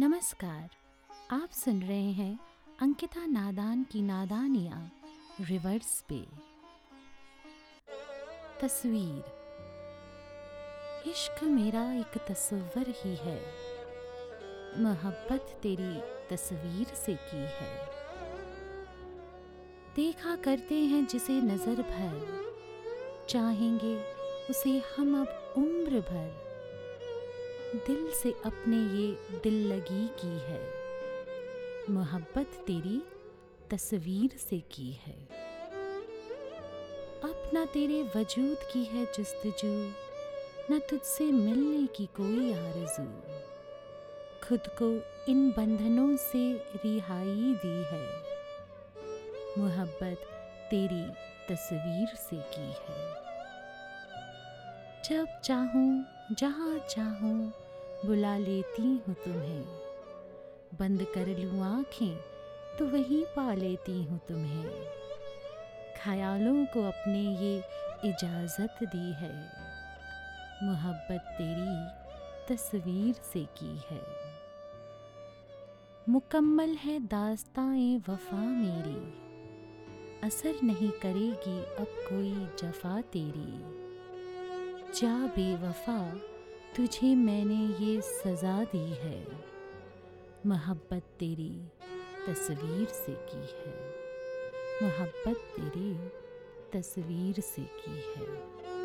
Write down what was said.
नमस्कार। आप सुन रहे हैं अंकिता नादान की नादानिया, रिवर्स पे। तस्वीर। इश्क मेरा एक तस्वर ही है। मोहब्बत तेरी तस्वीर से की है। देखा करते हैं जिसे नज़र भर, चाहेंगे उसे हम अब उम्र भर। दिल से अपने ये दिल लगी की है। मोहब्बत तेरी तस्वीर से की है। अपना तेरे वजूद की है जस्तजू, न तुझसे मिलने की कोई आरज़ू। खुद को इन बंधनों से रिहाई दी है। मोहब्बत तेरी तस्वीर से की है। जब चाहूँ जहाँ चाहूँ बुला लेती हूँ तुम्हें। बंद कर लूँ आँखें तो वहीं पा लेती हूँ तुम्हें। ख्यालों को अपने ये इजाज़त दी है। मोहब्बत तेरी तस्वीर से की है। मुकम्मल है दास्ताएँ वफा मेरी। असर नहीं करेगी अब कोई जफा तेरी। जा बेवफा, तुझे मैंने ये सज़ा दी है। मोहब्बत तेरी तस्वीर से की है। मोहब्बत तेरी तस्वीर से की है।